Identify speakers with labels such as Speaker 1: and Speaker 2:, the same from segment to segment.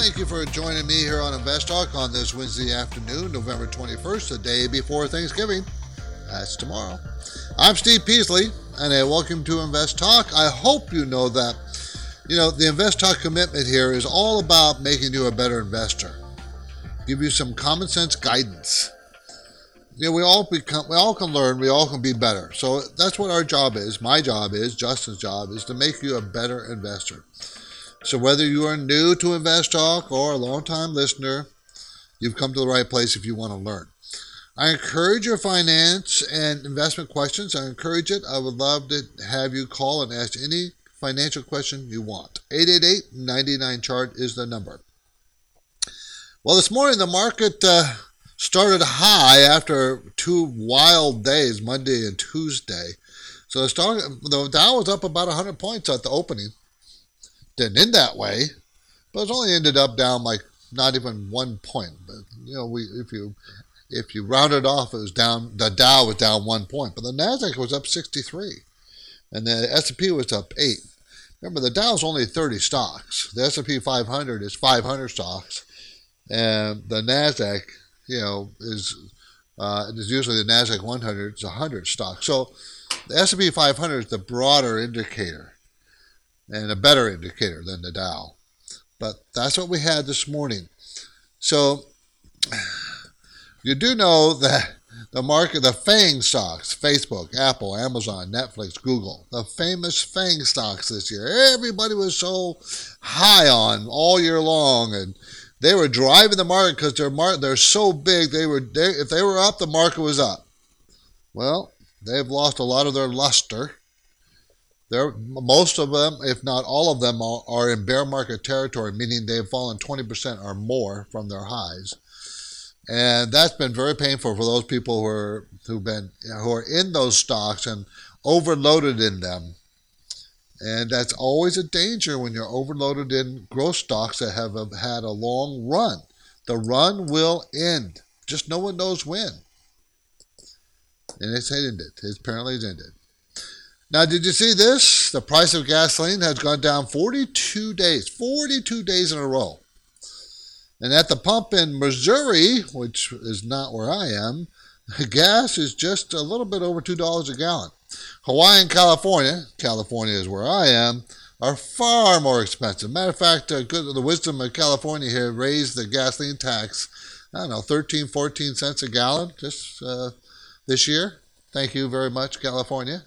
Speaker 1: Thank you for joining me here on Invest Talk on this Wednesday afternoon, November 21st, the day before Thanksgiving. That's tomorrow. I'm Steve Peasley, and I welcome to Invest Talk. I hope you know that, you know, the Invest Talk commitment here is all about making you a better investor, give you some common sense guidance. You know, we all become, we all can learn, we all can be better. So that's what our job is. My job is, Justin's job is to make you a better investor. So whether you are new to Invest Talk or a long-time listener, you've come to the right place if you want to learn. I encourage your finance and investment questions. I encourage it. I would love to have you call and ask any financial question you want. 888-99-CHART is the number. Well, this morning the market uh, started high after two wild days, Monday and Tuesday. So the, start, the Dow was up about 100 points at the opening didn't end that way, but it's only ended up down like not even one point. But you know, we if you if you round it off, it was down. The Dow was down one point, but the Nasdaq was up 63, and the S&P was up eight. Remember, the Dow is only 30 stocks. The S&P 500 is 500 stocks, and the Nasdaq, you know, is uh, is usually the Nasdaq 100 is 100 stocks. So the S&P 500 is the broader indicator and a better indicator than the Dow. But that's what we had this morning. So you do know that the market, the FANG stocks, Facebook, Apple, Amazon, Netflix, Google, the famous FANG stocks this year, everybody was so high on all year long, and they were driving the market because they're mar- they're so big. They were they, if they were up, the market was up. Well, they've lost a lot of their luster most of them, if not all of them, are, in bear market territory, meaning they've fallen 20% or more from their highs, and that's been very painful for those people who are who've been who are in those stocks and overloaded in them. And that's always a danger when you're overloaded in growth stocks that have had a long run. The run will end. Just no one knows when. And it's ended. It's apparently it's ended. Now, did you see this? The price of gasoline has gone down 42 days, 42 days in a row. And at the pump in Missouri, which is not where I am, gas is just a little bit over $2 a gallon. Hawaii and California, California is where I am, are far more expensive. Matter of fact, uh, the wisdom of California here raised the gasoline tax, I don't know, 13, 14 cents a gallon just uh, this year. Thank you very much, California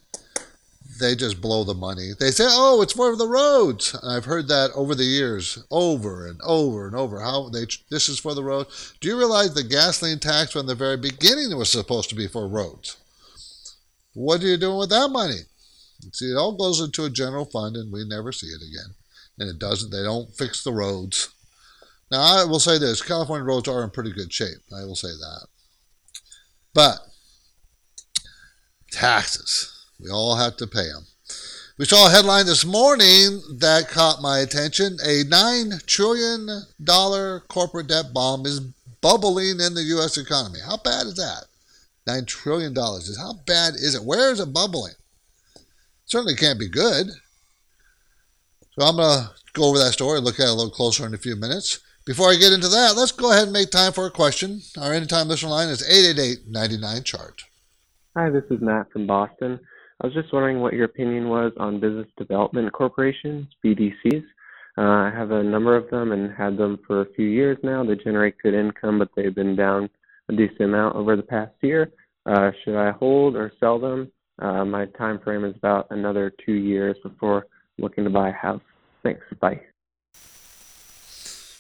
Speaker 1: they just blow the money. They say, "Oh, it's for the roads." I've heard that over the years, over and over and over. How they this is for the road. Do you realize the gasoline tax from the very beginning was supposed to be for roads? What are you doing with that money? See, it all goes into a general fund, and we never see it again. And it doesn't. They don't fix the roads. Now, I will say this: California roads are in pretty good shape. I will say that. But taxes we all have to pay them. We saw a headline this morning that caught my attention. A $9 trillion corporate debt bomb is bubbling in the U.S. economy. How bad is that? $9 trillion. is How bad is it? Where is it bubbling? Certainly can't be good. So I'm going to go over that story, look at it a little closer in a few minutes. Before I get into that, let's go ahead and make time for a question. Our anytime listener line is 888 99 chart.
Speaker 2: Hi, this is Matt from Boston. I was just wondering what your opinion was on business development corporations, BDCs. Uh, I have a number of them and had them for a few years now. They generate good income, but they've been down a decent amount over the past year. Uh, should I hold or sell them? Uh, my time frame is about another two years before looking to buy a house. Thanks. Bye.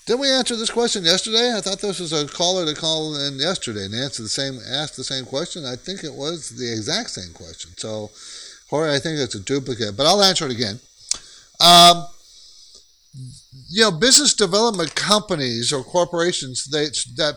Speaker 1: Didn't we answer this question yesterday? I thought this was a caller to call in yesterday and answer the same, ask the same question. I think it was the exact same question. So, Jorge, I think it's a duplicate, but I'll answer it again. Um, you know, business development companies or corporations they, that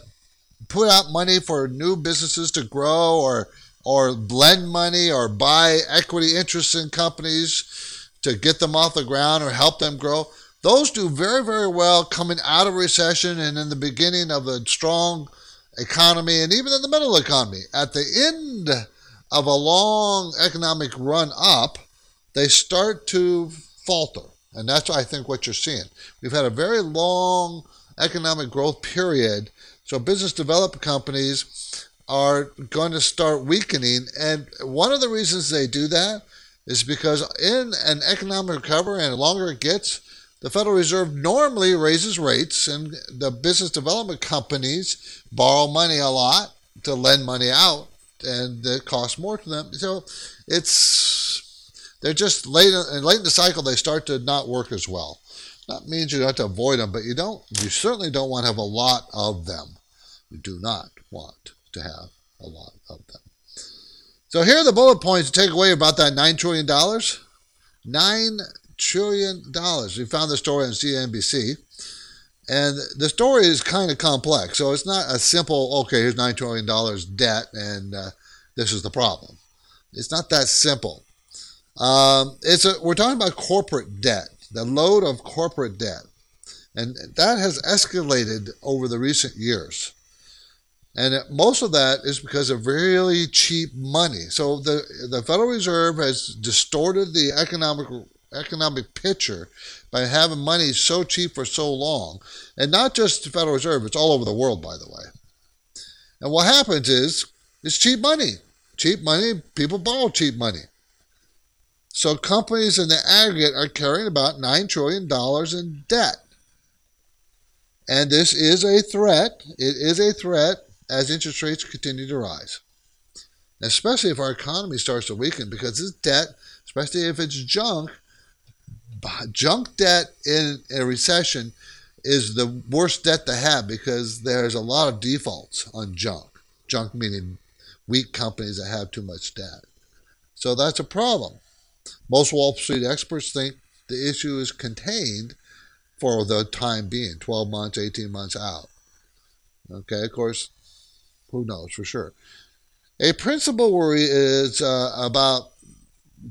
Speaker 1: put out money for new businesses to grow or or lend money or buy equity interests in companies to get them off the ground or help them grow. Those do very, very well coming out of recession and in the beginning of a strong economy and even in the middle economy. At the end of a long economic run up, they start to falter. And that's, I think, what you're seeing. We've had a very long economic growth period. So business development companies are going to start weakening. And one of the reasons they do that is because in an economic recovery and the longer it gets, the Federal Reserve normally raises rates, and the business development companies borrow money a lot to lend money out, and it costs more to them. So it's they're just late in, late in the cycle. They start to not work as well. That means you have to avoid them, but you don't. You certainly don't want to have a lot of them. You do not want to have a lot of them. So here are the bullet points to take away about that nine trillion dollars. Nine trillion dollars. We found the story on CNBC. And the story is kind of complex. So it's not a simple, okay, here's $9 trillion debt and uh, this is the problem. It's not that simple. Um, it's a, we're talking about corporate debt, the load of corporate debt. And that has escalated over the recent years. And most of that is because of really cheap money. So the, the Federal Reserve has distorted the economic economic picture by having money so cheap for so long. And not just the Federal Reserve, it's all over the world, by the way. And what happens is it's cheap money. Cheap money, people borrow cheap money. So companies in the aggregate are carrying about $9 trillion in debt. And this is a threat. It is a threat as interest rates continue to rise. Especially if our economy starts to weaken, because this debt, especially if it's junk, junk debt in a recession is the worst debt to have because there's a lot of defaults on junk. Junk meaning weak companies that have too much debt. So that's a problem. Most Wall Street experts think the issue is contained for the time being 12 months, 18 months out. Okay, of course, who knows for sure. A principal worry is uh, about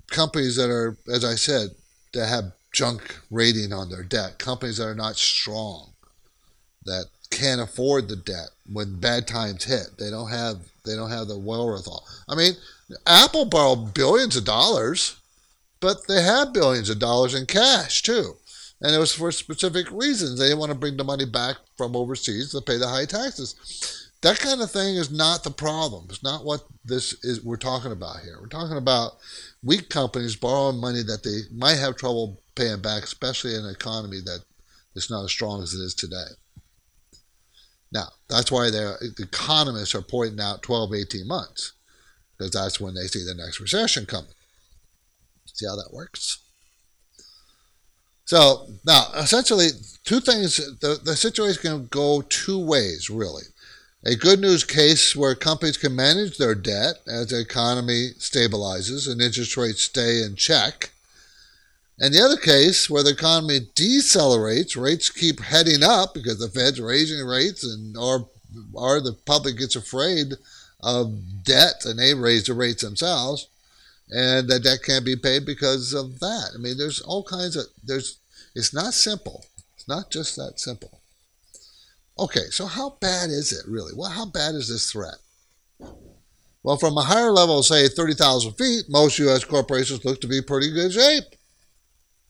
Speaker 1: companies that are, as I said, that have junk rating on their debt. Companies that are not strong, that can't afford the debt when bad times hit. They don't have they don't have the wherewithal. I mean, Apple borrowed billions of dollars, but they have billions of dollars in cash too. And it was for specific reasons. They didn't want to bring the money back from overseas to pay the high taxes. That kind of thing is not the problem. It's not what this is we're talking about here. We're talking about weak companies borrowing money that they might have trouble paying back, especially in an economy that is not as strong as it is today. Now, that's why the economists are pointing out 12, 18 months, because that's when they see the next recession coming. See how that works? So, now, essentially, two things the, the situation can go two ways, really. A good news case where companies can manage their debt as the economy stabilizes and interest rates stay in check and the other case where the economy decelerates, rates keep heading up because the Fed's raising rates, and or or the public gets afraid of debt and they raise the rates themselves, and that debt can't be paid because of that. I mean, there's all kinds of there's. It's not simple. It's not just that simple. Okay, so how bad is it really? Well, how bad is this threat? Well, from a higher level, say 30,000 feet, most U.S. corporations look to be pretty good shape.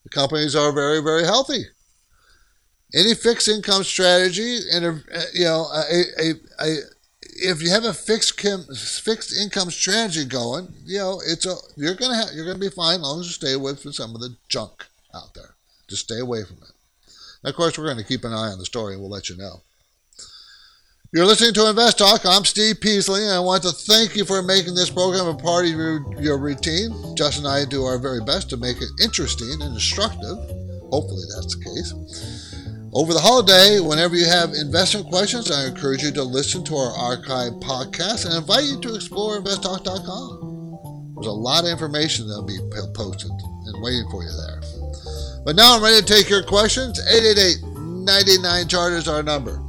Speaker 1: The companies are very, very healthy. Any fixed income strategy, and uh, you know, a, a, a, if you have a fixed fixed income strategy going, you know, it's a you're gonna you're gonna be fine as long as you stay away from some of the junk out there. Just stay away from it. And of course, we're going to keep an eye on the story, and we'll let you know. You're listening to Invest Talk. I'm Steve Peasley, and I want to thank you for making this program a part of your, your routine. Justin and I do our very best to make it interesting and instructive. Hopefully, that's the case. Over the holiday, whenever you have investment questions, I encourage you to listen to our archive podcast and invite you to explore investtalk.com. There's a lot of information that'll be posted and waiting for you there. But now I'm ready to take your questions. 888 99 chart is our number.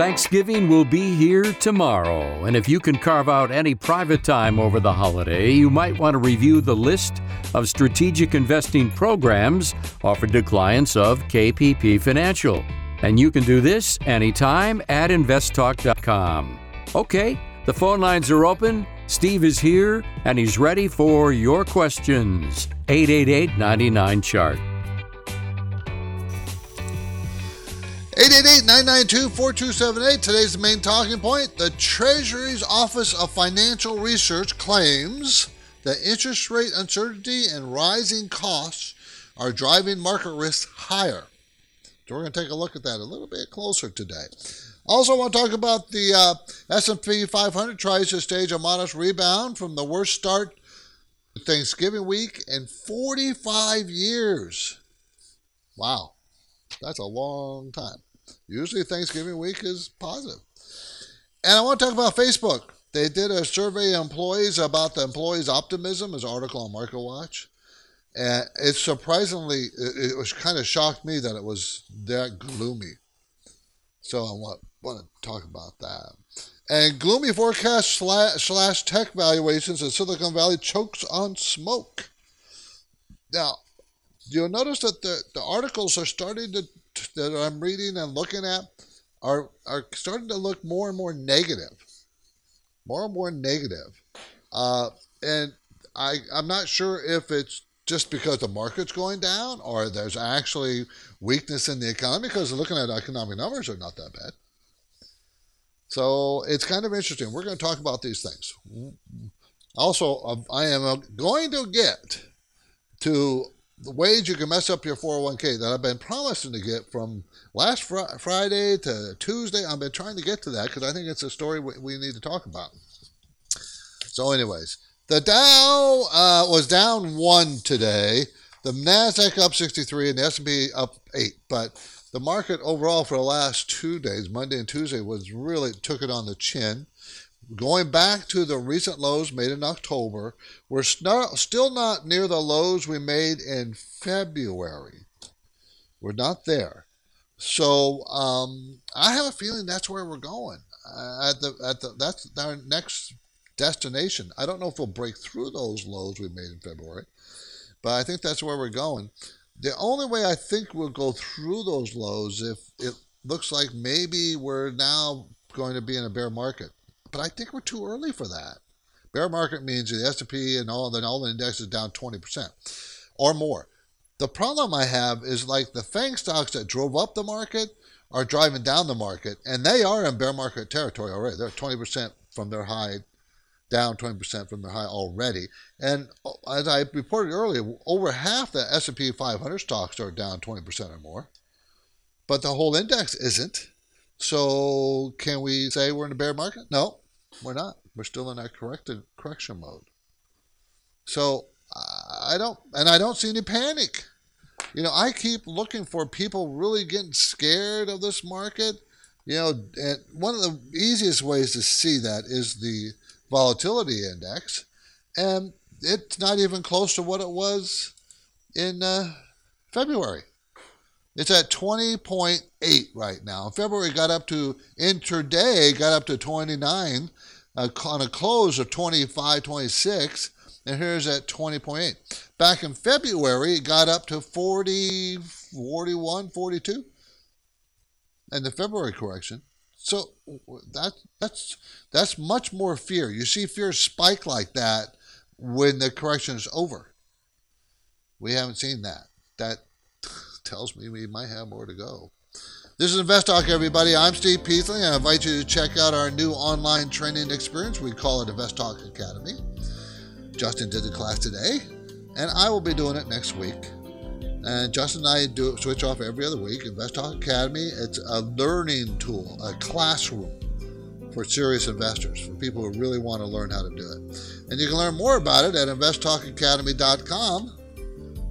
Speaker 3: Thanksgiving will be here tomorrow, and if you can carve out any private time over the holiday, you might want to review the list of strategic investing programs offered to clients of KPP Financial. And you can do this anytime at investtalk.com. Okay, the phone lines are open. Steve is here, and he's ready for your questions. 888 99 Chart.
Speaker 1: 888-992-4278. Today's main talking point. The Treasury's Office of Financial Research claims that interest rate uncertainty and rising costs are driving market risks higher. So we're going to take a look at that a little bit closer today. Also, want to talk about the uh, S&P 500 tries to stage a modest rebound from the worst start Thanksgiving week in 45 years. Wow, that's a long time. Usually Thanksgiving week is positive. And I want to talk about Facebook. They did a survey of employees about the employees' optimism, as article on MarketWatch. And it surprisingly, it, it was kind of shocked me that it was that gloomy. So I want, want to talk about that. And gloomy forecast slash, slash tech valuations in Silicon Valley chokes on smoke. Now, you'll notice that the, the articles are starting to that I'm reading and looking at are are starting to look more and more negative, more and more negative. Uh, and I I'm not sure if it's just because the market's going down or there's actually weakness in the economy because looking at economic numbers are not that bad. So it's kind of interesting. We're going to talk about these things. Also, um, I am going to get to the ways you can mess up your 401k that I've been promising to get from last fr- Friday to Tuesday. I've been trying to get to that because I think it's a story we, we, need to talk about. So, anyways, the Dow uh, was down one today. The Nasdaq up 63 and the S&P up eight. But the market overall for the last two days, Monday and Tuesday, was really took it on the chin. Going back to the recent lows made in October, we're still not near the lows we made in February. We're not there. So um, I have a feeling that's where we're going. Uh, at the at the that's our next destination. I don't know if we'll break through those lows we made in February, but I think that's where we're going. The only way I think we'll go through those lows if it looks like maybe we're now going to be in a bear market but I think we're too early for that. Bear market means the S&P and all the all the indexes down 20% or more. The problem I have is like the FANG stocks that drove up the market are driving down the market, and they are in bear market territory already. They're 20% from their high, down 20% from their high already. And uh, as I reported earlier, over half the S&P 500 stocks are down 20% or more, but the whole index isn't. So can we say we're in a bear market? No, we're not. We're still in that corrected correction mode. So I don't, and I don't see any panic. You know, I keep looking for people really getting scared of this market. You know, and one of the easiest ways to see that is the volatility index, and it's not even close to what it was in uh, February. It's at 20.8 right now. February got up to, intraday, got up to 29 uh, on a close of 25, 26, and here's at 20.8. Back in February, it got up to 40, 41, 42, and the February correction. So that that's that's much more fear. You see fear spike like that when the correction is over. We haven't seen that. That tells me we might have more to go. This is Invest Talk, everybody. I'm Steve Peasley. I invite you to check out our new online training experience. We call it Invest Talk Academy. Justin did the class today, and I will be doing it next week. And Justin and I do switch off every other week. Invest Talk Academy, it's a learning tool, a classroom for serious investors, for people who really want to learn how to do it. And you can learn more about it at investtalkacademy.com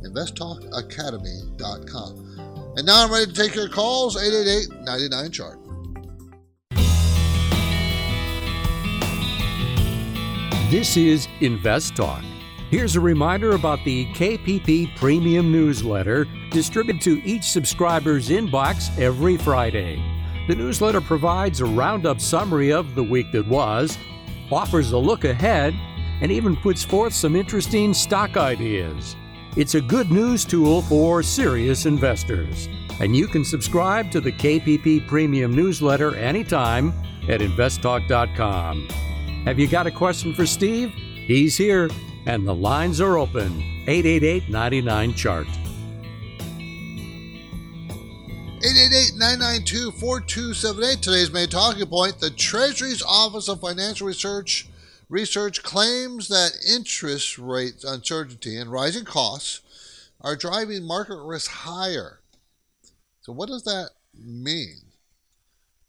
Speaker 1: investtalkacademy.com. And now I'm ready to take your calls 888 99 chart.
Speaker 3: This is Invest Talk. Here's a reminder about the KPP Premium Newsletter distributed to each subscriber's inbox every Friday. The newsletter provides a roundup summary of the week that was, offers a look ahead, and even puts forth some interesting stock ideas. It's a good news tool for serious investors. And you can subscribe to the KPP Premium newsletter anytime at investtalk.com. Have you got a question for Steve? He's here, and the lines are open. 888 99 Chart.
Speaker 1: 888-992-4278. Today's main talking point, the Treasury's Office of Financial Research research claims that interest rate uncertainty and rising costs are driving market risk higher. So what does that mean?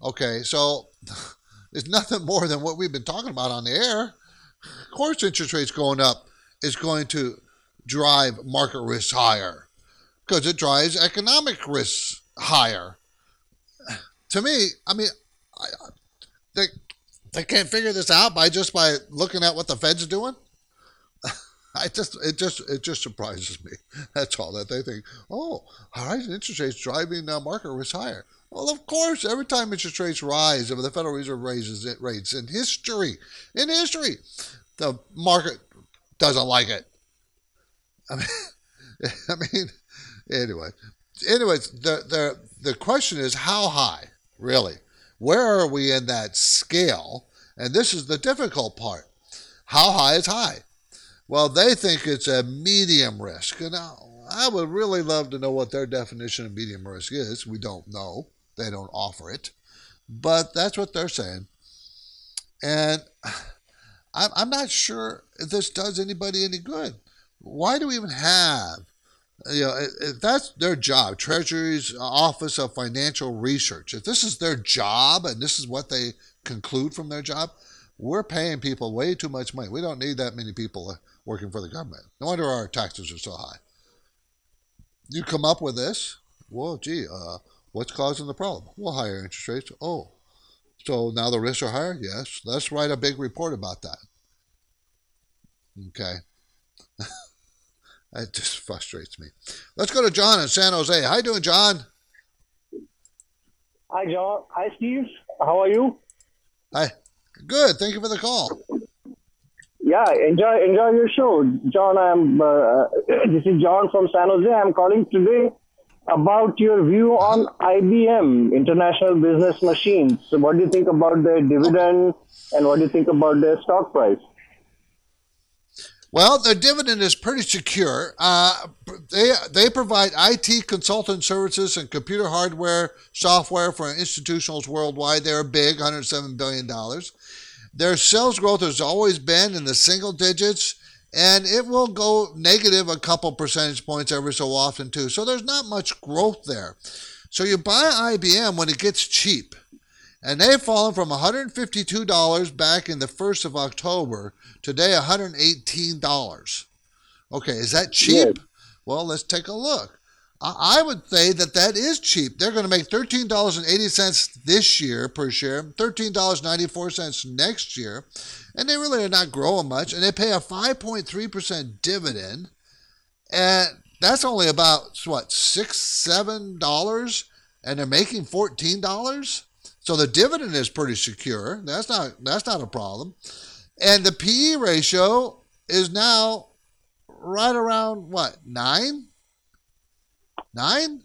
Speaker 1: Okay, so it's nothing more than what we've been talking about on the air. Of course interest rates going up is going to drive market risks higher because it drives economic risks higher. To me, I mean, I, they they can't figure this out by just by looking at what the Fed's doing. I just it just it just surprises me. That's all that they think. Oh, rising interest rates driving the market risk higher. Well, of course, every time interest rates rise, if the Federal Reserve raises it rates in history, in history, the market doesn't like it. I mean, I mean, anyway, anyways, the the the question is how high, really? Where are we in that scale? And this is the difficult part. How high is high? Well, they think it's a medium risk. And I would really love to know what their definition of medium risk is. We don't know. They don't offer it. But that's what they're saying. And I'm not sure if this does anybody any good. Why do we even have you know, if that's their job, Treasury's Office of Financial Research, if this is their job and this is what they conclude from their job, we're paying people way too much money. We don't need that many people working for the government. No wonder our taxes are so high. You come up with this, well, gee, uh, what's causing the problem? Well, higher interest rates. Oh, so now the risks are higher? Yes. Let's write a big report about that. Okay. It just frustrates me. Let's go to John in San Jose. How you doing, John?
Speaker 4: Hi, John. Hi, Steve. How are you?
Speaker 1: Hi. Good. Thank you for the call.
Speaker 4: Yeah, enjoy enjoy your show, John. I'm uh, this is John from San Jose. I'm calling today about your view on IBM, International Business Machines. So what do you think about their dividend, and what do you think about their stock price?
Speaker 1: Well, their dividend is pretty secure. Uh, they they provide IT consultant services and computer hardware, software for institutionals worldwide. They're big, 107 billion dollars. Their sales growth has always been in the single digits, and it will go negative a couple percentage points every so often too. So there's not much growth there. So you buy IBM when it gets cheap and they've fallen from $152 back in the 1st of October, today $118. Okay, is that cheap? Well, let's take a look. I would say that that is cheap. They're going to make $13.80 this year per share, $13.94 next year, and they really are not growing much. And they pay a 5.3% dividend, and that's only about what six, seven dollars, and they're making fourteen dollars. So the dividend is pretty secure. That's not that's not a problem. And the PE ratio is now right around what nine? Nine?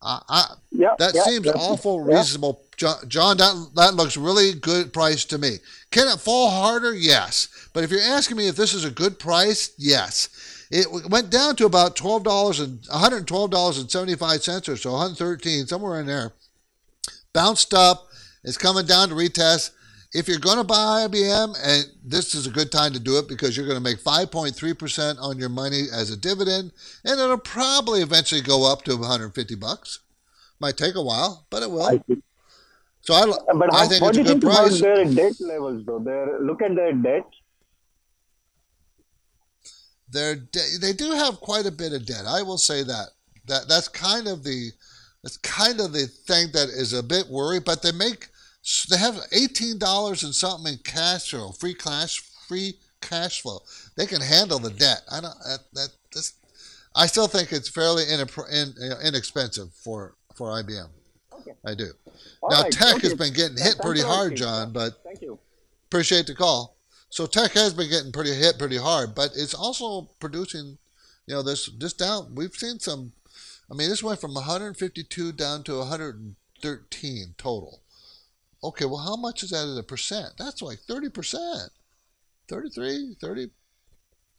Speaker 1: Uh, I,
Speaker 4: yeah,
Speaker 1: that
Speaker 4: yeah,
Speaker 1: seems awful reasonable, John. John that that looks really good price to me. Can it fall harder? Yes. But if you're asking me if this is a good price, yes. It went down to about twelve dollars and one hundred twelve dollars and seventy five cents or so, one hundred thirteen somewhere in there. Bounced up it's coming down to retest. If you're going to buy IBM, and this is a good time to do it because you're going to make 5.3% on your money as a dividend, and it'll probably eventually go up to 150 bucks. Might take a while, but it will. So I,
Speaker 4: but
Speaker 1: I think
Speaker 4: what
Speaker 1: it's
Speaker 4: do
Speaker 1: a
Speaker 4: you
Speaker 1: good
Speaker 4: think
Speaker 1: price.
Speaker 4: about their debt levels, though? Their, look at their debt.
Speaker 1: They're de- they do have quite a bit of debt. I will say that. That that's kind of the that's kind of the thing that is a bit worry. But they make they have eighteen dollars and something in cash or free cash, free cash flow. They can handle the debt. I don't that, that this, I still think it's fairly in, in, inexpensive for for IBM. Okay. I do. All now right. tech okay. has been getting hit pretty hard, John, but
Speaker 4: thank you.
Speaker 1: Appreciate the call. So tech has been getting pretty hit pretty hard, but it's also producing, you know, this this down. We've seen some. I mean, this went from 152 down to 113 total. Okay, well, how much is that as a percent? That's like 30 percent. 33, 30.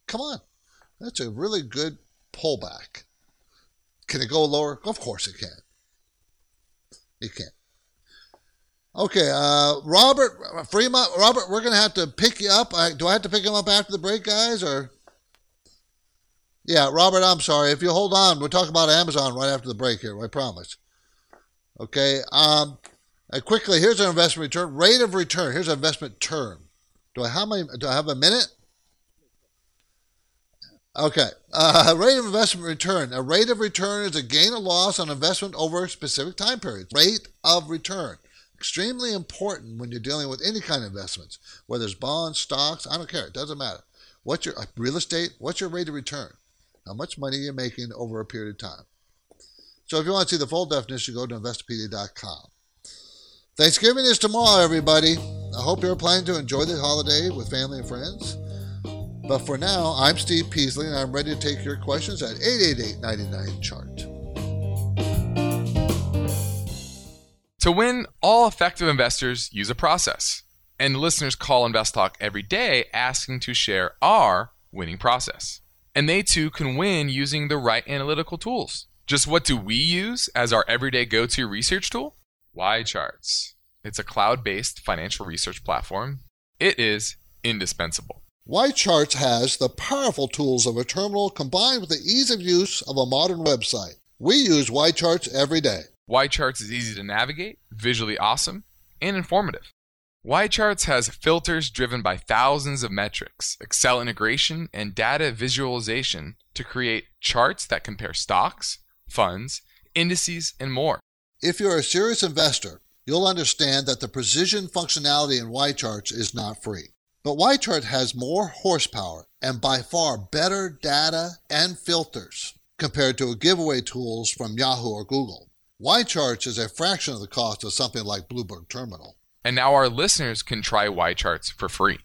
Speaker 1: Come on. That's a really good pullback. Can it go lower? Of course it can. It can. Okay, uh, Robert Fremont. Robert, we're gonna have to pick you up. do I have to pick him up after the break, guys, or? Yeah, Robert. I'm sorry. If you hold on, we'll talk about Amazon right after the break here. I promise. Okay. Um, quickly, here's an investment return. Rate of return. Here's an investment term. Do I have my? Do I have a minute? Okay. Uh, rate of investment return. A rate of return is a gain or loss on investment over a specific time period. Rate of return. Extremely important when you're dealing with any kind of investments, whether it's bonds, stocks, I don't care. It doesn't matter. What's your uh, real estate? What's your rate of return? How much money you're making over a period of time. So if you want to see the full definition, go to investopedia.com. Thanksgiving is tomorrow, everybody. I hope you're planning to enjoy the holiday with family and friends. But for now, I'm Steve Peasley, and I'm ready to take your questions at 888 99 Chart.
Speaker 5: To win, all effective investors use a process. And listeners call Invest Talk every day asking to share our winning process. And they too can win using the right analytical tools. Just what do we use as our everyday go to research tool? YCharts. It's a cloud based financial research platform. It is indispensable.
Speaker 1: YCharts has the powerful tools of a terminal combined with the ease of use of a modern website. We use YCharts every day.
Speaker 5: YCharts is easy to navigate, visually awesome, and informative. YCharts has filters driven by thousands of metrics, Excel integration, and data visualization to create charts that compare stocks, funds, indices, and more.
Speaker 1: If you're a serious investor, you'll understand that the precision functionality in YCharts is not free. But YChart has more horsepower and by far better data and filters compared to giveaway tools from Yahoo or Google. YCharts is a fraction of the cost of something like Bloomberg Terminal.
Speaker 5: And now our listeners can try YCharts for free.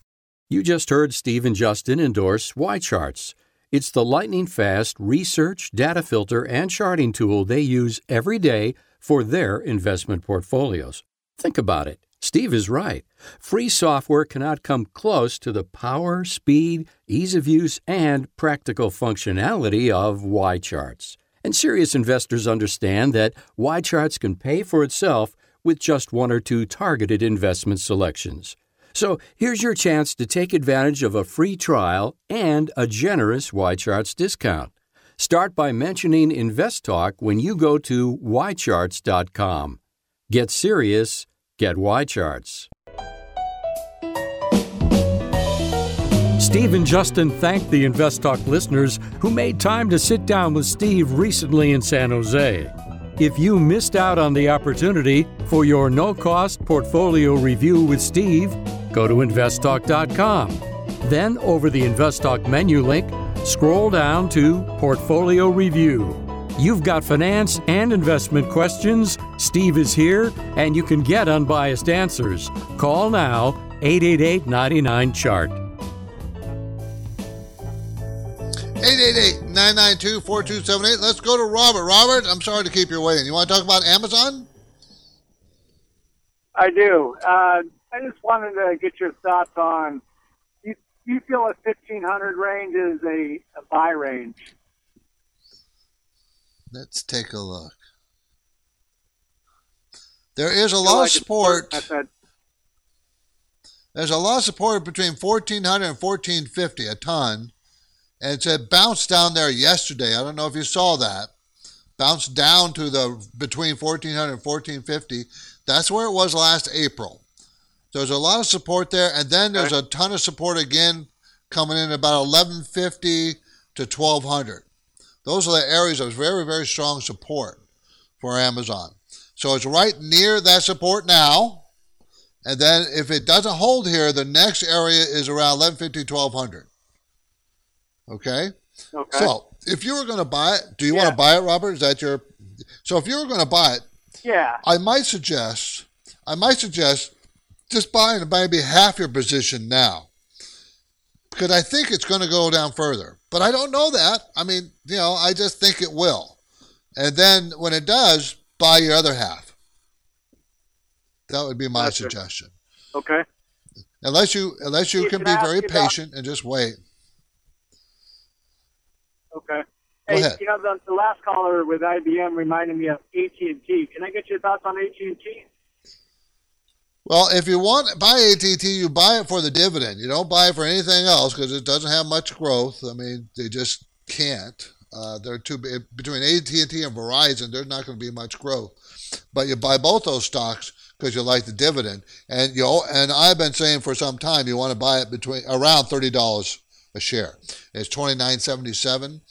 Speaker 3: You just heard Steve and Justin endorse YCharts. It's the lightning fast research, data filter, and charting tool they use every day for their investment portfolios. Think about it. Steve is right. Free software cannot come close to the power, speed, ease of use, and practical functionality of YCharts. And serious investors understand that YCharts can pay for itself with just one or two targeted investment selections. So here's your chance to take advantage of a free trial and a generous YCharts discount. Start by mentioning InvestTalk when you go to ycharts.com. Get serious, get YCharts. Steve and Justin thank the InvestTalk listeners who made time to sit down with Steve recently in San Jose. If you missed out on the opportunity for your no cost portfolio review with Steve, go to investtalk.com. Then, over the InvestTalk menu link, Scroll down to Portfolio Review. You've got finance and investment questions. Steve is here, and you can get unbiased answers. Call now 888 99 Chart.
Speaker 1: 888-992-4278. Let's go to Robert. Robert, I'm sorry to keep you waiting. You want to talk about Amazon?
Speaker 6: I do. Uh, I just wanted to get your thoughts on do you feel a 1500 range is a, a buy range?
Speaker 1: Let's take a look. There is a lot like of support. There's a lot of support between 1400 and 1450 a ton. And it's a bounce down there yesterday. I don't know if you saw that. Bounced down to the between 1400 and 1450. That's where it was last April. There's a lot of support there, and then there's a ton of support again coming in about 1150 to 1200. Those are the areas of very, very strong support for Amazon. So it's right near that support now. And then if it doesn't hold here, the next area is around 1150, 1200. Okay?
Speaker 6: Okay.
Speaker 1: So if you were going to buy it, do you
Speaker 6: Yeah.
Speaker 1: want to buy it, Robert? Is that your. So if you were going to buy it,
Speaker 6: yeah.
Speaker 1: I might suggest, I might suggest just buying maybe half your position now. Because I think it's going to go down further. But I don't know that. I mean, you know, I just think it will. And then when it does, buy your other half. That would be my
Speaker 6: Gotcha.
Speaker 1: suggestion.
Speaker 6: Okay.
Speaker 1: Unless you unless you can
Speaker 6: can
Speaker 1: be very
Speaker 6: you about-
Speaker 1: patient and just wait.
Speaker 6: Okay.
Speaker 1: Go
Speaker 6: hey,
Speaker 1: ahead.
Speaker 6: you know the, the last caller with IBM reminded me of AT and T. Can I get your thoughts on AT and T?
Speaker 1: Well, if you want buy ATT, you buy it for the dividend. You don't buy it for anything else because it doesn't have much growth. I mean, they just can't. Uh, they're too between AT&T and Verizon. There's not going to be much growth, but you buy both those stocks because you like the dividend. And you and I've been saying for some time you want to buy it between around thirty dollars a share. It's twenty nine seventy seven.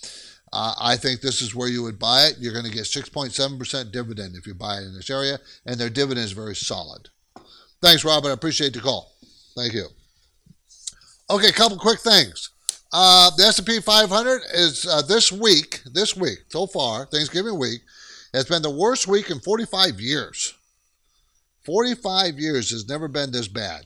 Speaker 1: Uh, I think this is where you would buy it. You're going to get 6.7% dividend if you buy it in this area, and their dividend is very solid. Thanks, Robert. I appreciate the call. Thank you. Okay, a couple quick things. Uh, the S&P 500 is uh, this week, this week so far, Thanksgiving week, has been the worst week in 45 years. 45 years has never been this bad.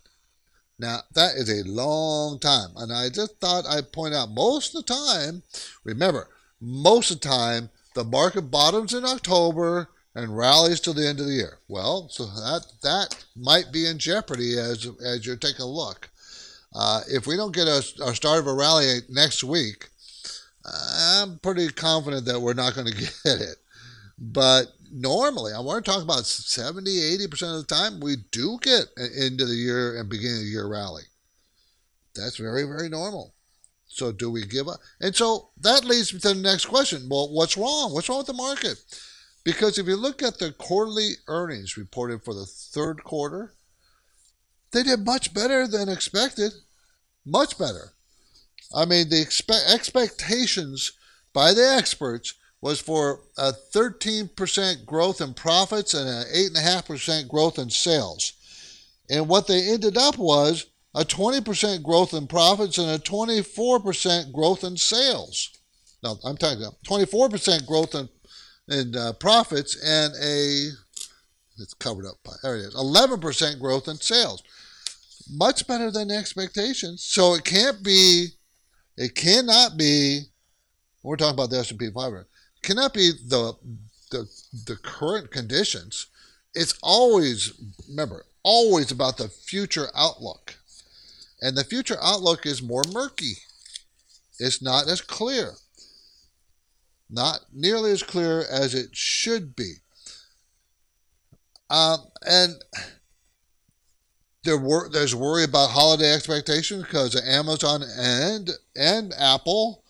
Speaker 1: Now, that is a long time. And I just thought I'd point out most of the time, remember, most of the time, the market bottoms in October and rallies till the end of the year. Well, so that that might be in jeopardy as as you're taking a look. Uh, if we don't get a, a start of a rally next week, I'm pretty confident that we're not going to get it. But normally, I want to talk about 70, 80% of the time, we do get an end of the year and beginning of the year rally. That's very, very normal. So do we give up? And so that leads me to the next question. Well, what's wrong? What's wrong with the market? Because if you look at the quarterly earnings reported for the third quarter, they did much better than expected. Much better. I mean, the expe- expectations by the experts was for a 13% growth in profits and an 8.5% growth in sales. And what they ended up was a 20% growth in profits and a 24% growth in sales. No, I'm talking about 24% growth in, in uh, profits and a, it's covered up by, there it is, 11% growth in sales. Much better than expectations. So it can't be, it cannot be, we're talking about the S&P 500, cannot be the, the, the current conditions. It's always, remember, always about the future outlook. And the future outlook is more murky. It's not as clear. Not nearly as clear as it should be. Um, and there were there's worry about holiday expectations because Amazon and and Apple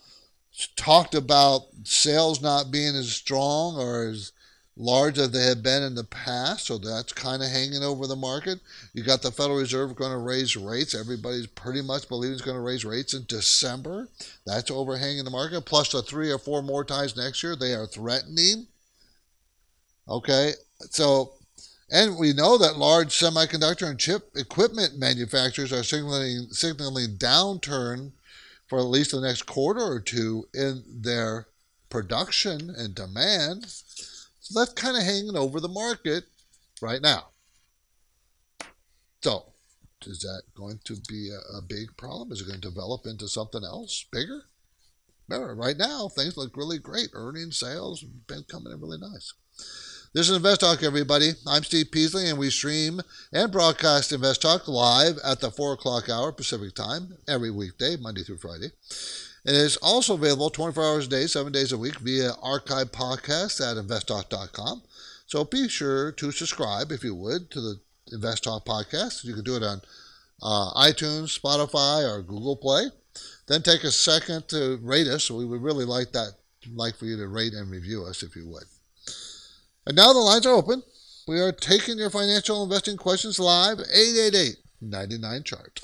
Speaker 1: talked about sales not being as strong or as large as they have been in the past, so that's kind of hanging over the market. You got the Federal Reserve going to raise rates. Everybody's pretty much believing it's going to raise rates in December. That's overhanging the market. Plus the three or four more times next year they are threatening. Okay, so and we know that large semiconductor and chip equipment manufacturers are signaling signaling downturn for at least the next quarter or two in their production and demand. So that's kind of hanging over the market right now. So, is that going to be a, a big problem? Is it going to develop into something else bigger? Remember, right now things look really great. Earnings, sales have been coming in really nice. This is Invest Talk, everybody. I'm Steve Peasley, and we stream and broadcast Invest Talk live at the 4 o'clock hour Pacific time every weekday, Monday through Friday. It is also available 24 hours a day, seven days a week via archive podcast at investtalk.com. So be sure to subscribe, if you would, to the Invest Talk podcast. You can do it on uh, iTunes, Spotify, or Google Play. Then take a second to rate us. We would really like that, like for you to rate and review us, if you would. And now the lines are open. We are taking your financial investing questions live, 888 99 chart.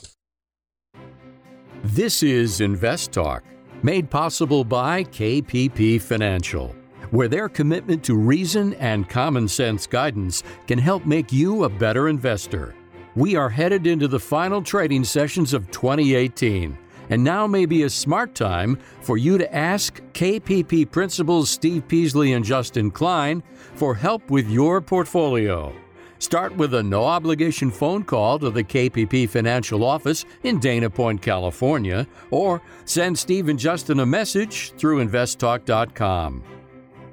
Speaker 3: This is Invest Talk, made possible by KPP Financial, where their commitment to reason and common sense guidance can help make you a better investor. We are headed into the final trading sessions of 2018, and now may be a smart time for you to ask KPP principals Steve Peasley and Justin Klein for help with your portfolio. Start with a no obligation phone call to the KPP Financial Office in Dana Point, California, or send Steve and Justin a message through investtalk.com.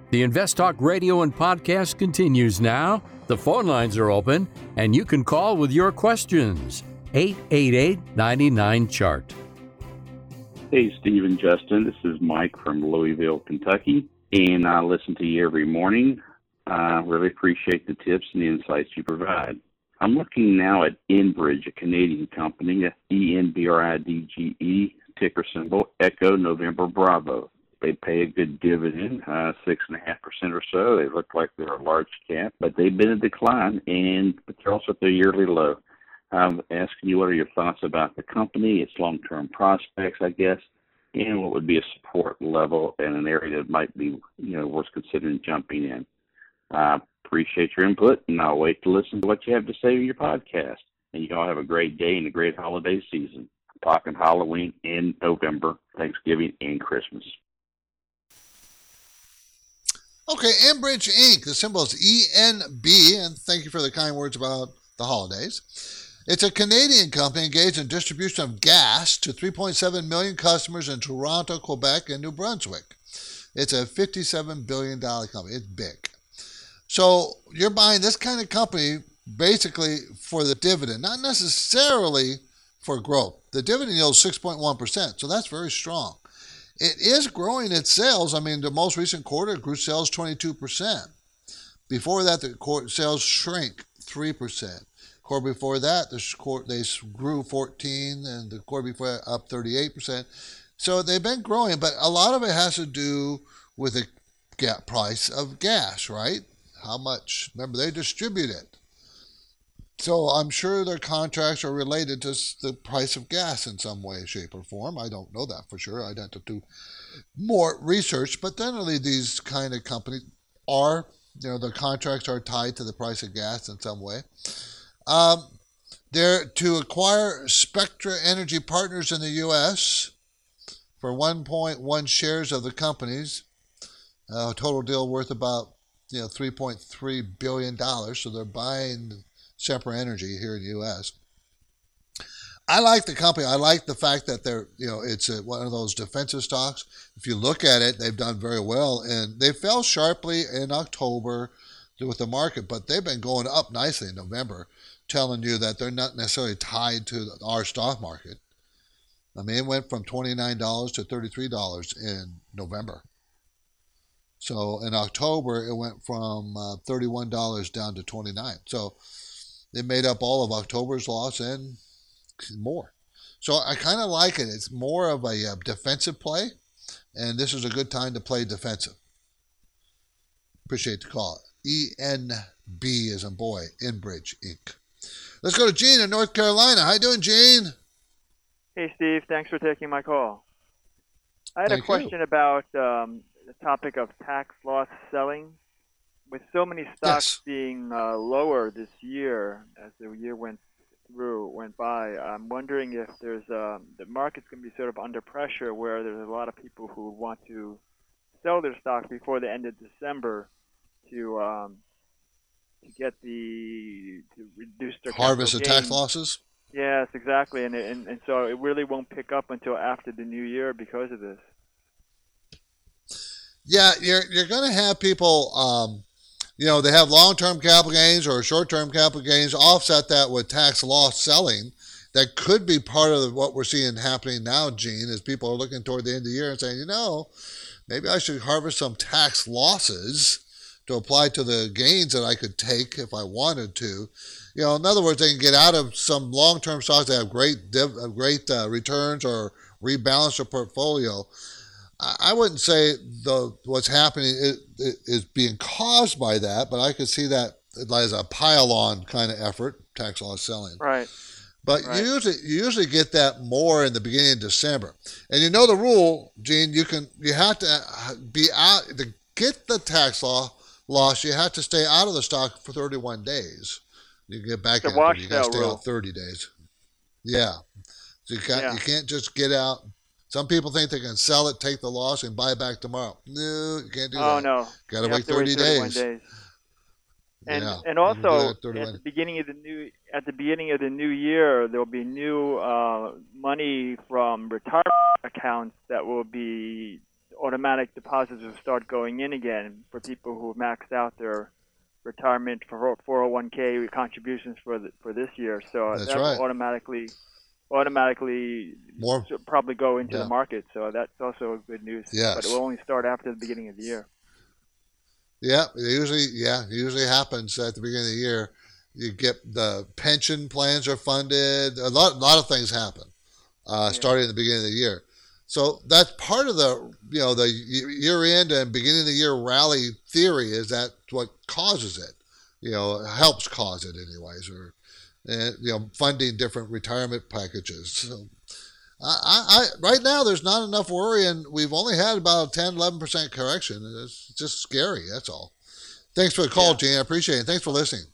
Speaker 3: The Invest Talk radio and podcast continues now. The phone lines are open, and you can call with your questions. 888 99 Chart.
Speaker 7: Hey, Steve and Justin. This is Mike from Louisville, Kentucky, and I listen to you every morning. I really appreciate the tips and the insights you provide. I'm looking now at Enbridge, a Canadian company, E N B R I D G E, ticker symbol Echo November Bravo. They pay a good dividend, uh, six and a half percent or so. They look like they're a large cap, but they've been in decline, and but they're also at their yearly low. I'm asking you what are your thoughts about the company, its long-term prospects, I guess, and what would be a support level and an area that might be, you know, worth considering jumping in. I appreciate your input, and I'll wait to listen to what you have to say in your podcast. And you all have a great day and a great holiday season. I'm talking Halloween in November, Thanksgiving, and Christmas.
Speaker 1: Okay, Enbridge Inc. The symbol is ENB, and thank you for the kind words about the holidays. It's a Canadian company engaged in distribution of gas to 3.7 million customers in Toronto, Quebec, and New Brunswick. It's a $57 billion company. It's big. So you're buying this kind of company basically for the dividend, not necessarily for growth. The dividend yield is 6.1%, so that's very strong. It is growing its sales. I mean, the most recent quarter grew sales 22%. Before that, the sales shrank 3%. Quarter before that, they grew 14, and the quarter before that, up 38%. So they've been growing, but a lot of it has to do with the price of gas, right? How much? Remember, they distribute it. So I'm sure their contracts are related to the price of gas in some way, shape, or form. I don't know that for sure. I'd have to do more research. But generally, these kind of companies are, you know, the contracts are tied to the price of gas in some way. Um, they're to acquire Spectra Energy Partners in the U.S. for 1.1 shares of the companies. A total deal worth about you know 3.3 billion dollars. So they're buying Sempra Energy here in the U.S. I like the company. I like the fact that they're, you know, it's a, one of those defensive stocks. If you look at it, they've done very well, and they fell sharply in October with the market, but they've been going up nicely in November, telling you that they're not necessarily tied to our stock market. I mean, it went from $29 to $33 in November. So in October, it went from uh, $31 down to 29 So it made up all of October's loss and more. So I kind of like it. It's more of a, a uh, defensive play, and this is a good time to play defensive. Appreciate the call. ENB is in boy, Enbridge Inc. Let's go to Gene in North Carolina. How you doing, Gene?
Speaker 8: Hey, Steve. Thanks for taking my call. I had
Speaker 1: Thank
Speaker 8: a question
Speaker 1: you.
Speaker 8: about um, the topic of tax loss selling. With so many stocks
Speaker 1: Yes.
Speaker 8: being uh, lower this year as the year went through went by, I'm wondering if there's um, the market's going to be sort of under pressure where there's a lot of people who want to sell their stocks before the end of December to um, to get the to reduce their
Speaker 1: Harvest of tax losses.
Speaker 8: Yes, exactly, and, and and so it really won't pick up until after the new year because of this.
Speaker 1: Yeah, you're you're going to have people. Um, you know, they have long-term capital gains or short-term capital gains. Offset that with tax loss selling. That could be part of what we're seeing happening now, Gene, is people are looking toward the end of the year and saying, you know, maybe I should harvest some tax losses to apply to the gains that I could take if I wanted to. You know, in other words, they can get out of some long-term stocks that have great div, uh, great uh, returns or rebalance their portfolio. I wouldn't say the what's happening is, is being caused by that, but I could see that as a pile-on kind of effort, tax loss selling.
Speaker 8: Right.
Speaker 1: But
Speaker 8: Right.
Speaker 1: you usually you usually get that more in the beginning of December, and you know the rule, Gene. You can you have to uh, be out to get the tax law loss. You have to stay out of the stock for 31 days You can get back
Speaker 8: The
Speaker 1: in, you got to stay
Speaker 8: rule.
Speaker 1: out 30 days. Yeah. So you can't,
Speaker 8: Yeah.
Speaker 1: you can't just get out. Some people think they can sell it, take the loss, and buy it back tomorrow. No, you can't do
Speaker 8: Oh
Speaker 1: that.
Speaker 8: Oh no.
Speaker 1: Got to wait
Speaker 8: have to wait
Speaker 1: 30
Speaker 8: 31
Speaker 1: days.
Speaker 8: And
Speaker 1: Yeah,
Speaker 8: and
Speaker 1: you can do
Speaker 8: also at the beginning of the new at the beginning of the new year there will be new uh, money from retirement accounts that will be automatic deposits will start going in again for people who have maxed out their retirement for 401k contributions for the, for this year. So
Speaker 1: That's
Speaker 8: that
Speaker 1: right.
Speaker 8: will automatically automatically
Speaker 1: More
Speaker 8: probably go into
Speaker 1: Yeah.
Speaker 8: the market. So that's also good news.
Speaker 1: Yes.
Speaker 8: But it will only start after the beginning of the year.
Speaker 1: Yeah, it usually yeah, it usually happens at the beginning of the year. You get the pension plans are funded. A lot, a lot of things happen uh, starting at the beginning of the year. So that's part of the you know the year end and beginning of the year rally theory is that what causes it. You know, helps cause it anyways, or uh, you know, funding different retirement packages. So I, I, right now there's not enough worry, and we've only had about a 10, 11 percent correction. It's just scary. That's all. Thanks for the call, Gene. I appreciate it. Thanks for listening.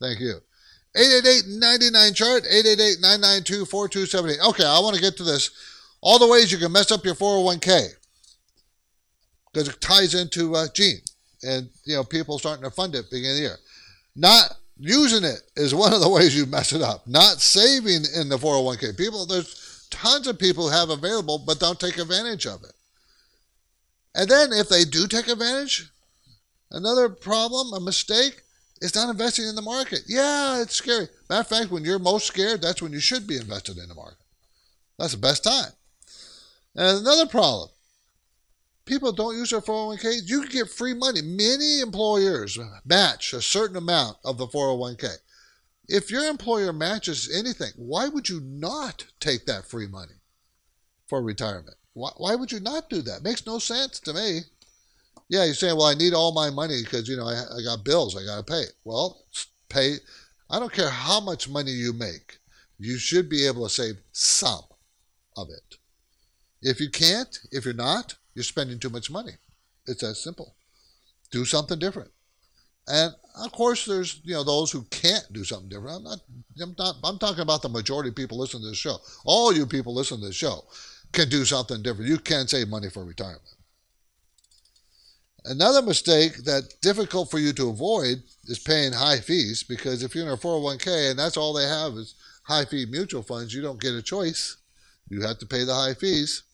Speaker 1: Thank you. 888-99 chart 888-992-4278. Okay, I want to get to this. All the ways you can mess up your 401k because it ties into uh, Gene and you know people starting to fund it beginning of the year. Not using it is one of the ways you mess it up. Not saving in the 401k. People, there's tons of people who have available but don't take advantage of it. And then if they do take advantage, another problem, a mistake, is not investing in the market. Yeah, it's scary. Matter of fact, when you're most scared, that's when you should be invested in the market. That's the best time. And another problem, people don't use their 401k. You can get free money. Many employers match a certain amount of the 401k. If your employer matches anything, why would you not take that free money for retirement? Why, why would you not do that? Makes no sense to me. Yeah, you're saying, well, I need all my money because, you know, I, I got bills I got to pay. Well, pay. I don't care how much money you make. You should be able to save some of it. If you can't, if you're not, you're spending too much money. It's that simple. Do something different. And of course, there's you know those who can't do something different. I'm not. I'm not. I'm talking about the majority of people listening to this show. All you people listening to this show can do something different. You can save money for retirement. Another mistake that's difficult for you to avoid is paying high fees because if you're in a 401k and that's all they have is high fee mutual funds, you don't get a choice. You have to pay the high fees.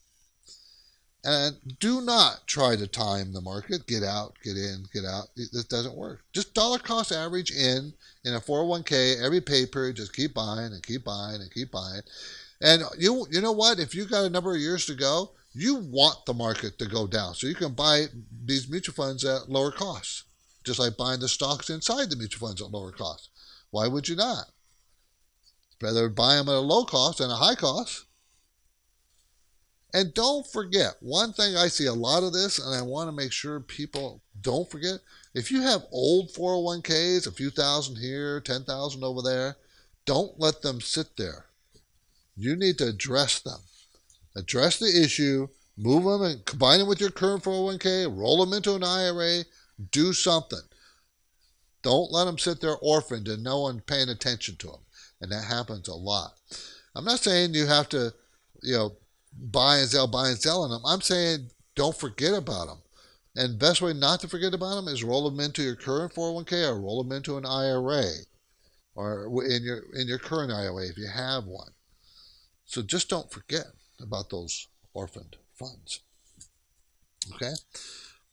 Speaker 1: And do not try to time the market. Get out, get in, get out. This doesn't work. Just dollar cost average in in a 401k every pay period. Just keep buying and keep buying and keep buying. And you you know what? If you got a number of years to go, you want the market to go down so you can buy these mutual funds at lower costs, just like buying the stocks inside the mutual funds at lower cost. Why would you not? Rather buy them at a low cost than a high cost. And don't forget, one thing I see a lot of this, and I want to make sure people don't forget if you have old 401ks, a few thousand here, 10,000 over there, don't let them sit there. You need to address them. Address the issue, move them and combine them with your current 401k, roll them into an IRA, do something. Don't let them sit there orphaned and no one paying attention to them. And that happens a lot. I'm not saying you have to, you know, buy and sell, buy and sell on them. I'm saying don't forget about them. And best way not to forget about them is roll them into your current 401k or roll them into an IRA or in your in your current IRA if you have one. So just don't forget about those orphaned funds. Okay?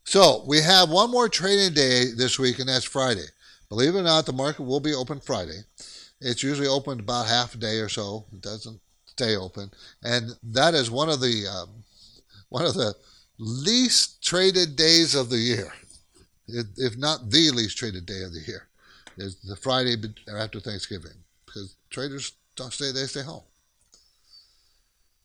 Speaker 1: So we have one more trading day this week, and that's Friday. Believe it or not, the market will be open Friday. It's usually open about half a day or so. It doesn't stay open, and that is one of the um, one of the least traded days of the year, if not the least traded day of the year, is the Friday after Thanksgiving because traders don't stay; they stay home.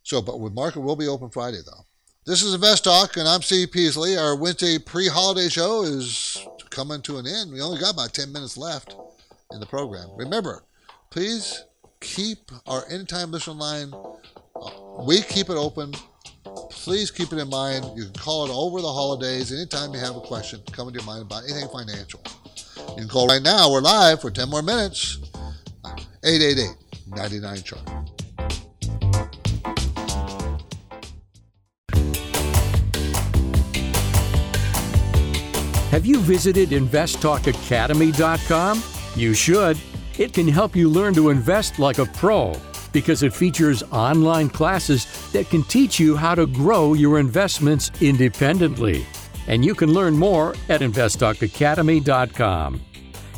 Speaker 1: So, but with market will be open Friday though. This is Invest Talk, and I'm Steve Peasley. Our Wednesday pre-holiday show is coming to an end. We only got about 10 minutes left in the program. Remember, please keep our anytime listen line. Uh, we keep it open. Please keep it in mind. You can call it over the holidays anytime you have a question coming to your mind about anything financial. You can call right now. We're live for 10 more minutes. 888 99 chart.
Speaker 3: Have you visited InvestTalkAcademy.com? You should. It can help you learn to invest like a pro because it features online classes that can teach you how to grow your investments independently. And you can learn more at InvestTalkAcademy.com.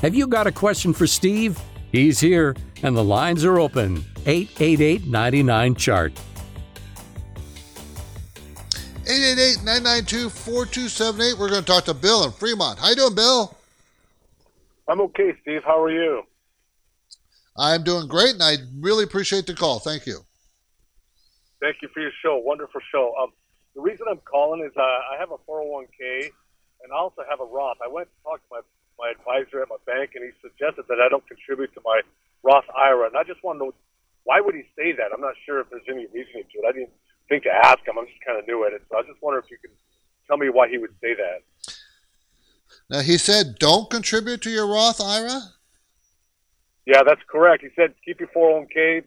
Speaker 3: Have you got a question for Steve? He's here, and the lines are open. 888 99 Chart.
Speaker 1: 888-992-4278. We're going to talk to Bill in Fremont. How you doing, Bill?
Speaker 9: I'm okay, Steve. How are you?
Speaker 1: I'm doing great, and I really appreciate the call. Thank you.
Speaker 9: Thank you for your show. Wonderful show. Um, the reason I'm calling is uh, I have a 401k and I also have a Roth. I went to talk to my, my advisor at my bank, and he suggested that I don't contribute to my Roth IRA. And I just want to know why would he say that? I'm not sure if there's any reasoning to it. I didn't think to ask him. I'm just kind of new at it, so I just wonder if you can tell me why he would say that.
Speaker 1: Now he said, "Don't contribute to your Roth IRA."
Speaker 9: Yeah, that's correct. He said, "Keep your 401k,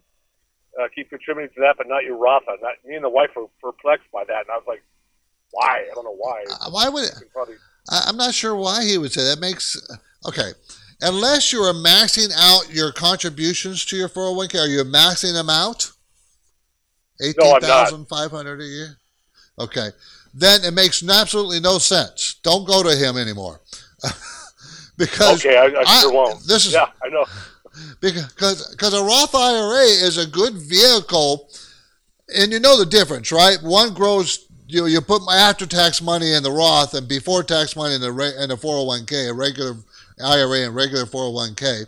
Speaker 9: uh, keep contributing to that, but not your Roth." And that, me and the wife were perplexed by that, and I was like, "Why? I don't know why."
Speaker 1: Uh, why would?
Speaker 9: Probably,
Speaker 1: I, I'm not sure why he would say that. Makes okay. Unless you are maxing out your contributions to your 401k, are you maxing them out? Eighteen thousand five hundred a year. Okay, then it makes absolutely no sense. Don't go to him anymore. because
Speaker 9: okay, I, I sure won't.
Speaker 1: This is
Speaker 9: yeah, I know.
Speaker 1: Because because a Roth IRA is a good vehicle, and you know the difference, right? One grows. You you put my after tax money in the Roth and before tax money in the in the 401k, a regular IRA and regular 401k.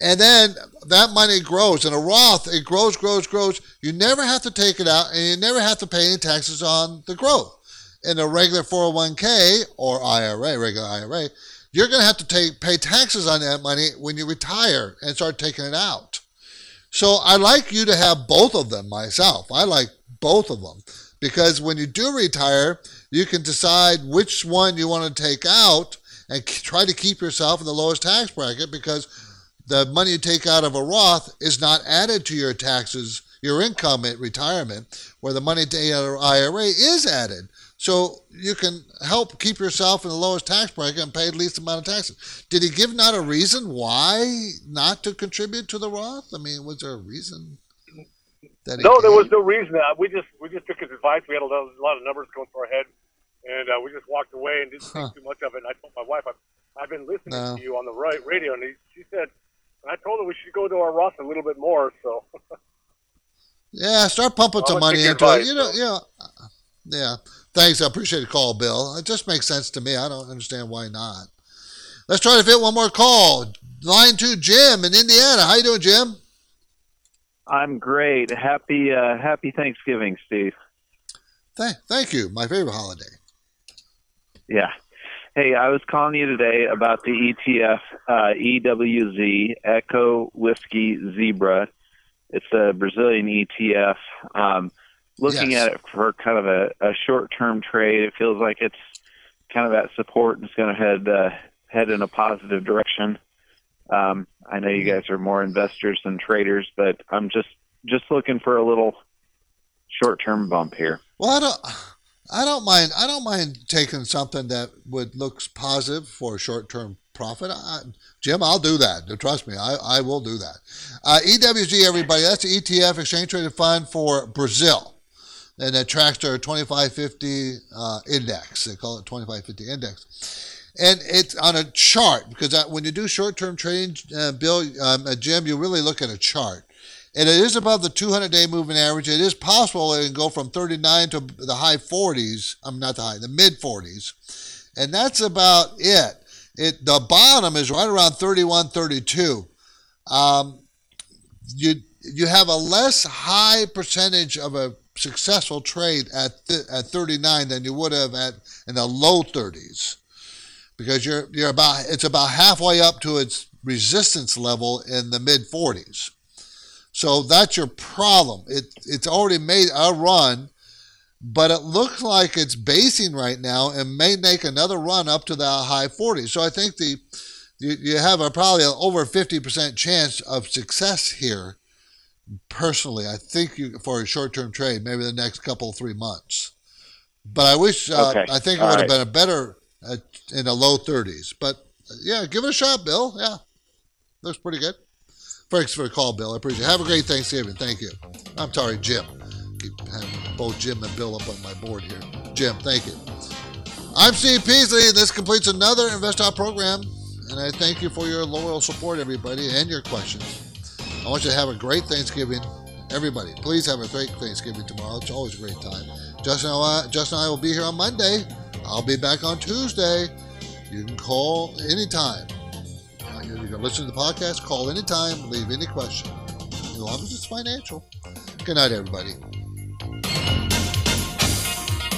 Speaker 1: And then that money grows. In a Roth, it grows, grows, grows. You never have to take it out and you never have to pay any taxes on the growth. In a regular 401k or IRA, regular IRA, you're going to have to take, pay taxes on that money when you retire and start taking it out. So I like you to have both of them myself. I like both of them because when you do retire, you can decide which one you want to take out and try to keep yourself in the lowest tax bracket because the money you take out of a Roth is not added to your taxes, your income at retirement, where the money to IRA is added. So you can help keep yourself in the lowest tax bracket and pay the least amount of taxes. Did he give not a reason why not to contribute to the Roth? I mean, was there a reason?
Speaker 9: That no, there was no reason. Uh, we just we just took his advice. We had a lot, a lot of numbers going through our head, and uh, we just walked away and didn't think too much of it. And I told my wife, I've, I've been listening no. to you on the right radio, and he, she said, and I told her we should go to our Roth a little bit more. So.
Speaker 1: yeah, start pumping some money into advice, it. You know, so. yeah, yeah. Thanks. I appreciate the call, Bill. It just makes sense to me. I don't understand why not. Let's try to fit one more call. Line two, Jim in Indiana. How you doing, Jim?
Speaker 10: I'm great. Happy uh, Happy Thanksgiving, Steve.
Speaker 1: Th- thank you. My favorite holiday.
Speaker 10: Yeah. Hey, I was calling you today about the ETF uh, EWZ Echo Whiskey Zebra. It's a Brazilian ETF. Um, looking yes. at it for kind of a, a short term trade, it feels like it's kind of at support and it's going to head uh, head in a positive direction. Um, I know you mm-hmm. guys are more investors than traders, but I'm just just looking for a little short term bump here.
Speaker 1: Well, I don't. I don't mind. I don't mind taking something that would looks positive for a short term profit. I, Jim, I'll do that. Trust me, I, I will do that. Uh, EWZ, everybody, that's the ETF Exchange Traded Fund for Brazil and it tracks their 2550 uh, index. They call it 2550 index. And it's on a chart because when you do short term trading, uh, Bill, um, uh, Jim, you really look at a chart. And it is above the 200 day moving average. It is possible it can go from 39 to the high 40s. I'm not the high, the mid 40s. And that's about it. It The bottom is right around 31, 32. Um, you, you have a less high percentage of a successful trade at th- at 39 than you would have at in the low 30s because you're you're about it's about halfway up to its resistance level in the mid 40s. So that's your problem. It it's already made a run, but it looks like it's basing right now and may make another run up to the high 40s. So I think the you, you have a probably over 50% chance of success here. Personally, I think you for a short-term trade, maybe the next couple three months. But I wish uh,
Speaker 10: Okay.
Speaker 1: I think it would have
Speaker 10: right.
Speaker 1: been a better uh, in the low 30s. But uh, yeah, give it a shot, Bill. Yeah, looks pretty good. Thanks for the call, Bill. I appreciate it. Have a great Thanksgiving. Thank you. I'm sorry, Jim. Keep having both Jim and Bill up on my board here. Jim, thank you. I'm Steve Peasley, and this completes another InvestTalk program. And I thank you for your loyal support, everybody, and your questions. I want you to have a great Thanksgiving. Everybody, please have a great Thanksgiving tomorrow. It's always a great time. Justin and I, Justin and I will be here on Monday. I'll be back on Tuesday. You can call anytime. Uh, You you can listen to the podcast, call anytime, leave any question, as long as it's financial. Good night, everybody.